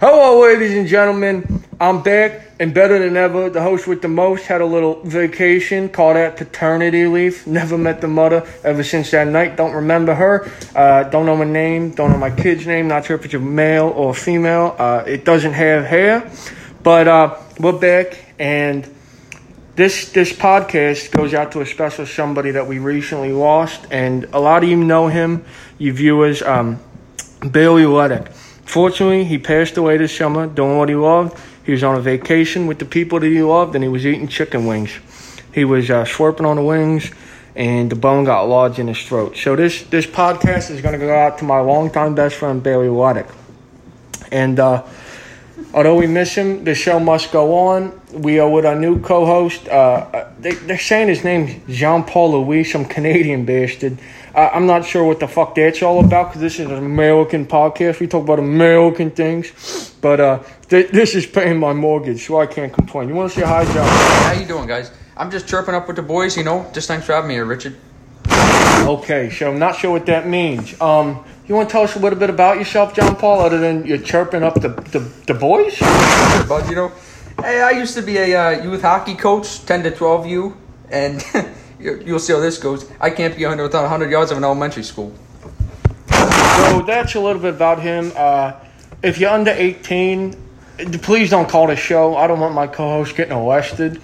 Hello, ladies and gentlemen. I'm back and better than ever. The host with the most had a little vacation, called that paternity leave. Never met the mother ever since that night. Don't remember her. Uh, don't know my name. Don't know my kid's name. Not sure if it's a male or female. Uh, it doesn't have hair. But uh, we're back, and this this podcast goes out to a special somebody that we recently lost, and a lot of you know him, you viewers. Um, Bailey Leddick. Fortunately, he passed away this summer doing what he loved. He was on a vacation with the people that he loved, and he was eating chicken wings. He was uh, on the wings, and the bone got lodged in his throat. So this this podcast is going to go out to my longtime best friend Bailey Waddick. And uh, although we miss him, the show must go on. We are with our new co-host. Uh, they, they're saying his name's Jean Paul Louis, some Canadian bastard. Uh, I'm not sure what the fuck that's all about because this is an American podcast. We talk about American things, but uh, th- this is paying my mortgage, so I can't complain. You want to say hi, John? How you doing, guys? I'm just chirping up with the boys, you know. Just thanks for having me here, Richard. Okay, so I'm not sure what that means. Um, you want to tell us a little bit about yourself, John Paul, other than you're chirping up the, the, the boys? Sure, bud. You know, hey, I used to be a uh, youth hockey coach, 10 to 12 U, and you'll see how this goes. I can't be under within 100 yards of an elementary school. So that's a little bit about him. Uh, if you're under 18, please don't call the show. I don't want my co-host getting arrested.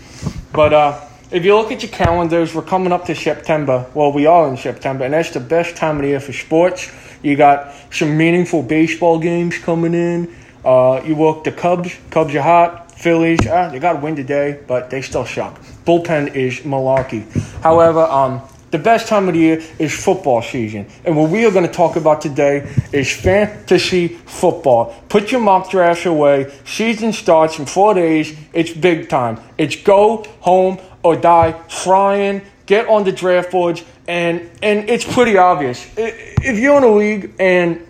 But uh, if you look at your calendars, we're coming up to September. Well, we are in September, and that's the best time of the year for sports. You got some meaningful baseball games coming in. Uh, you work the Cubs. Cubs are hot. Phillies, ah, they got a win today, but they still suck. Bullpen is malarkey. However, um, the best time of the year is football season. And what we are going to talk about today is fantasy football. Put your mock drafts away. Season starts in four days. It's big time. It's go home or die frying. Get on the draft boards. And, and it's pretty obvious. If you're in a league and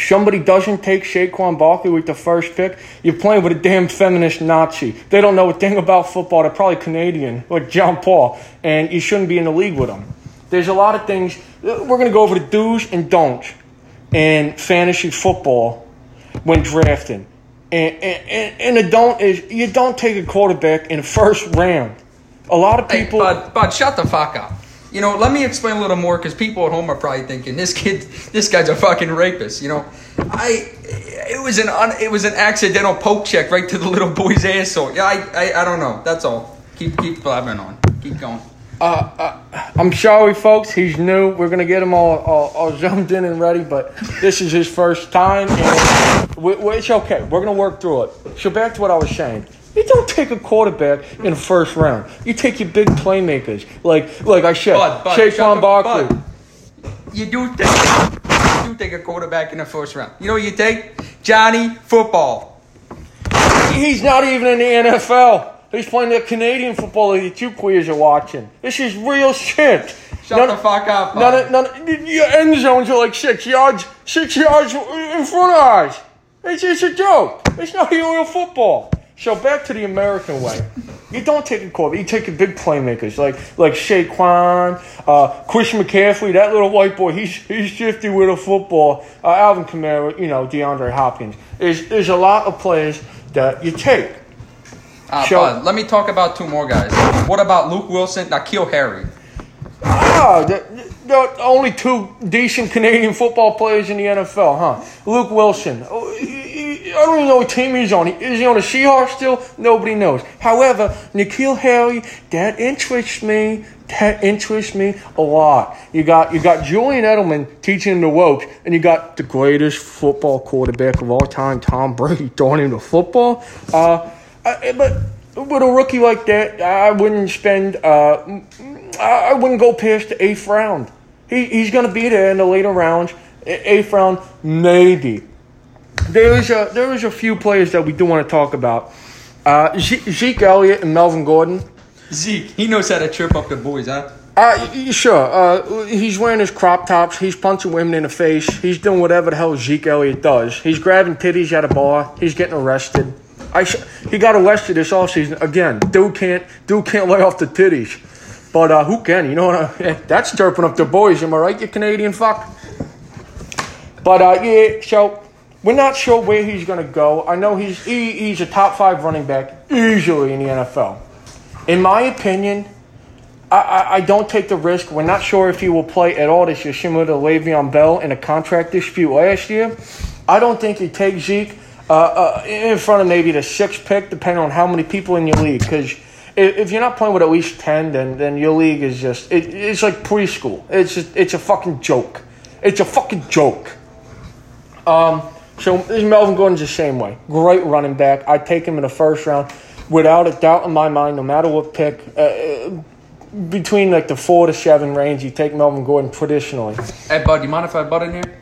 somebody doesn't take Saquon Barkley with the first pick, you're playing with a damn feminist Nazi. They don't know a thing about football. They're probably Canadian, like John Paul, and you shouldn't be in the league with them. There's a lot of things. We're going to go over the do's and don'ts in fantasy football when drafting. And, and, and, the don't is you don't take a quarterback in the first round. A lot of Hey, people. bud, bud, shut the fuck up. You know, let me explain a little more because people at home are probably thinking this kid, this guy's a fucking rapist. You know, I, it was an un, it was an accidental poke check right to the little boy's asshole. Yeah, I, I, I don't know. That's all. Keep, keep blabbing on. Keep going. Uh uh, I'm sorry, folks. He's new. We're gonna get him all, all, all zoomed in and ready, but this is his first time, and we, it's okay. We're gonna work through it. So back to what I was saying. You don't take a quarterback in the first round. You take your big playmakers, like like I said, Bud, bud, shut Saquon Barkley. Bud, You do take, you do take a quarterback in the first round. You know what you take? Johnny Football. He's not even in the NFL. He's playing the Canadian football that you two queers are watching. This is real shit. Shut None- the fuck up. None of, none of, your end zones are like six yards, six yards in front of ours. It's just a joke. It's not even real football. So back to the American way. You don't take a quarterback. You take the big playmakers like like Saquon, uh, Chris McCaffrey, that little white boy. He's he's shifty with a football. Uh, Alvin Kamara, you know DeAndre Hopkins. There's there's a lot of players that you take. Uh, bud, let me talk about two more guys. What about Luke Willson, N'Keal Harry? Ah, the, the only two decent Canadian football players in the NFL, huh? Luke Willson. Oh, I don't know what team he's on. Is he on the Seahawks still? Nobody knows. However, N'Keal Harry, that interests me. That interests me a lot. You got you got Julian Edelman teaching the ropes, and you got the greatest football quarterback of all time, Tom Brady, throwing him the football. Uh, I, but with a rookie like that, I wouldn't spend. Uh, I wouldn't go past the eighth round. He, he's going to be there in the later rounds. Eighth round, maybe. There is a there is a few players that we do want to talk about. Uh, Ze- Zeke Elliott and Melvin Gordon. Zeke, he knows how to chirp up the boys, huh? Uh, sure. Uh, he's wearing his crop tops. He's punching women in the face. He's doing whatever the hell Zeke Elliott does. He's grabbing titties at a bar. He's getting arrested. I sh- he got arrested this offseason again. Dude can't dude can't lay off the titties. But uh, who can? You know what? I, that's chirping up the boys. Am I right, you Canadian fuck? But uh, yeah, so we're not sure where he's going to go. I know he's he, he's a top five running back easily in the NFL. In my opinion, I, I, I don't take the risk. We're not sure if he will play at all this year, similar to Le'Veon Bell in a contract dispute last year. I don't think you take Zeke uh, uh, in front of maybe the sixth pick, depending on how many people in your league. Because if, if you're not playing with at least ten, then then your league is just it, it's like preschool. It's just, it's a fucking joke. It's a fucking joke. Um, so this Melvin Gordon's the same way. Great running back. I take him in the first round, without a doubt in my mind. No matter what pick, uh, between like the four to seven range, you take Melvin Gordon traditionally. Hey, bud, you mind if I butt in here?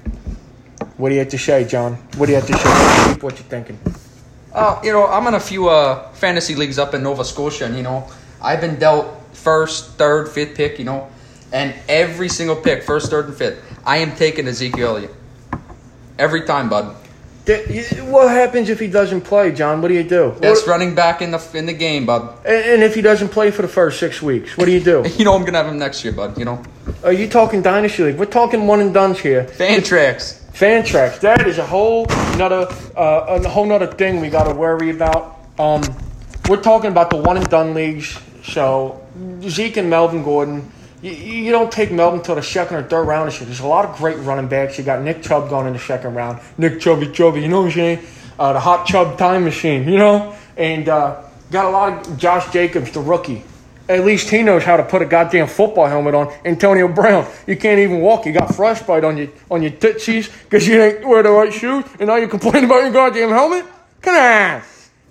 What do you have to say, John? What do you have to say? Keep what you're thinking. Uh, you know, I'm in a few uh, fantasy leagues up in Nova Scotia, and you know, I've been dealt first, third, fifth pick. You know, and every single pick, first, third, and fifth, I am taking Ezekiel Elliott. Every time, bud. What happens if he doesn't play, John? What do you do? Best what, running back in the in the game, bud. And if he doesn't play for the first six weeks, what do you do? you know I'm gonna have him next year, bud. You know. Are you talking dynasty league? We're talking one and duns here. Fantrax. Fantrax. That is a whole another uh, a whole nother thing we got to worry about. Um, we're talking about the one and done leagues. So Zeke and Melvin Gordon. You, you don't take Melvin until the second or third round. There's a lot of great running backs. You got Nick Chubb going in the second round. Nick Chubby Chubby, you know what I'm saying? Uh, the hot Chubb time machine, you know? And uh, got a lot of Josh Jacobs, the rookie. At least he knows how to put a goddamn football helmet on. Antonio Brown, you can't even walk. You got frostbite on your on your tootsies because you didn't wear the right shoes, and now you complain about your goddamn helmet. Come on,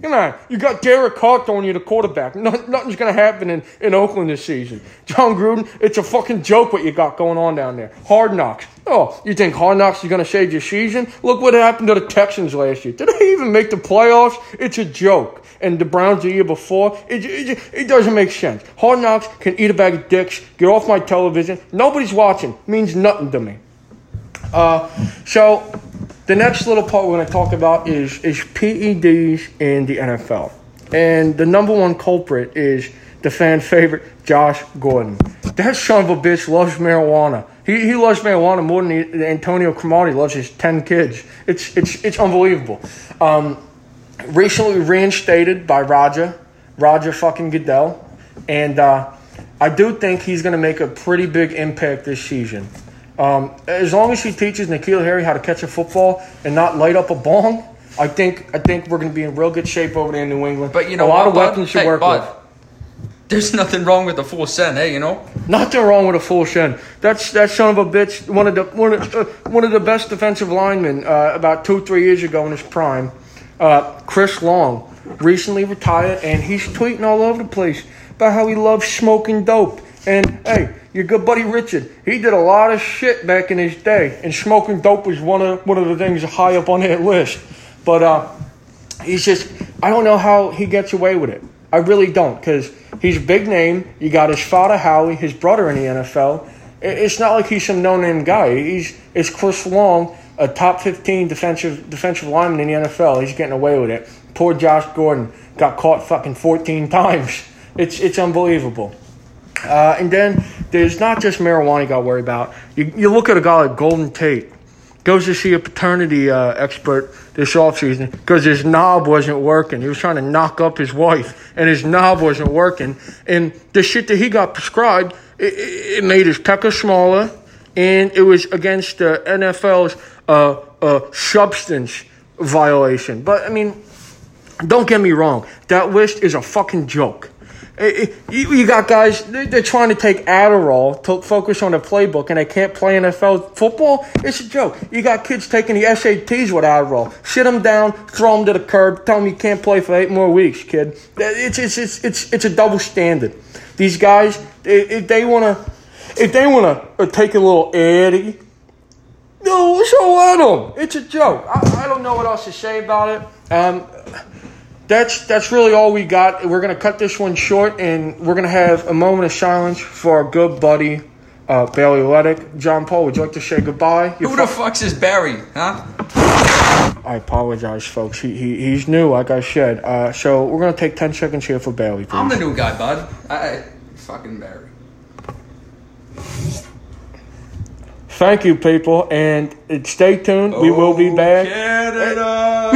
come on. You got Derek Carr throwing you the quarterback. No, nothing's gonna happen in, in Oakland this season. Jon Gruden, it's a fucking joke what you got going on down there. Hard knocks. Oh, you think Hard Knocks is going to save your season? Look what happened to the Texans last year. Did they even make the playoffs? It's a joke and the Browns the year before. It, it, it doesn't make sense. Hard Knocks can eat a bag of dicks, get off my television. Nobody's watching. Means nothing to me. Uh, so the next little part we're going to talk about is, is PEDs in the NFL. And the number one culprit is the fan favorite, Josh Gordon. That son of a bitch loves marijuana. He, he loves marijuana more than he, Antonio Cromartie loves his 10 kids. It's, it's, it's unbelievable. Um, recently reinstated by Roger, Roger fucking Goodell, and uh, I do think he's going to make a pretty big impact this season. Um, as long as she teaches N'Keal Harry how to catch a football and not light up a bong, I think I think we're going to be in real good shape over there in New England. But you know, a lot what, of bud? weapons to Hey, work bud, with. There's nothing wrong with the full send, hey, you know? Nothing wrong with a full shin. That's that son of a bitch. One of the one of, uh, one of the best defensive linemen uh, about two three years ago in his prime. Uh, Chris Long recently retired, and he's tweeting all over the place about how he loves smoking dope. And hey, your good buddy Richard, he did a lot of shit back in his day, and smoking dope was one of one of the things high up on that list. But uh, he's just I don't know how he gets away with it. I really don't because he's a big name. You got his father Howie, his brother in the NFL. It's not like he's some no-name guy. He's it's Chris Long, a top fifteen defensive defensive lineman in the NFL. He's getting away with it. Poor Josh Gordon got caught fucking fourteen times. It's it's unbelievable. Uh, and then there's not just marijuana you got to worry about. You, you look at a guy like Golden Tate, goes to see a paternity uh, expert this offseason because his knob wasn't working. He was trying to knock up his wife, and his knob wasn't working. And the shit that he got prescribed, it, it made his pecker smaller, and it was against the NFL's uh, uh, substance violation. But, I mean, don't get me wrong. That list is a fucking joke. Eh, eh, You got guys, they- they're trying to take Adderall to focus on the playbook and they can't play NFL football. It's a joke. You got kids taking the SATs with Adderall. Sit them down, throw them to the curb, tell them you can't play for eight more weeks, kid. It's, it's, it's, it's, it's a double standard. These guys, if they want to, if they want to take a little Eddie, no, so let them. It's a joke. I, I don't know what else to say about it. Um, that's that's really all we got. We're gonna cut this one short, and we're gonna have a moment of silence for our good buddy uh, Bailey Ledick. John Paul, would you like to say goodbye? You're Who the fu- fuck's is Barry, huh? I apologize, folks. He, he he's new, like I said. Uh, so we're gonna take ten seconds here for Bailey, please. I'm the new guy, bud. I, I fucking Barry. Thank you, people, and stay tuned. We will be oh, back. Canada!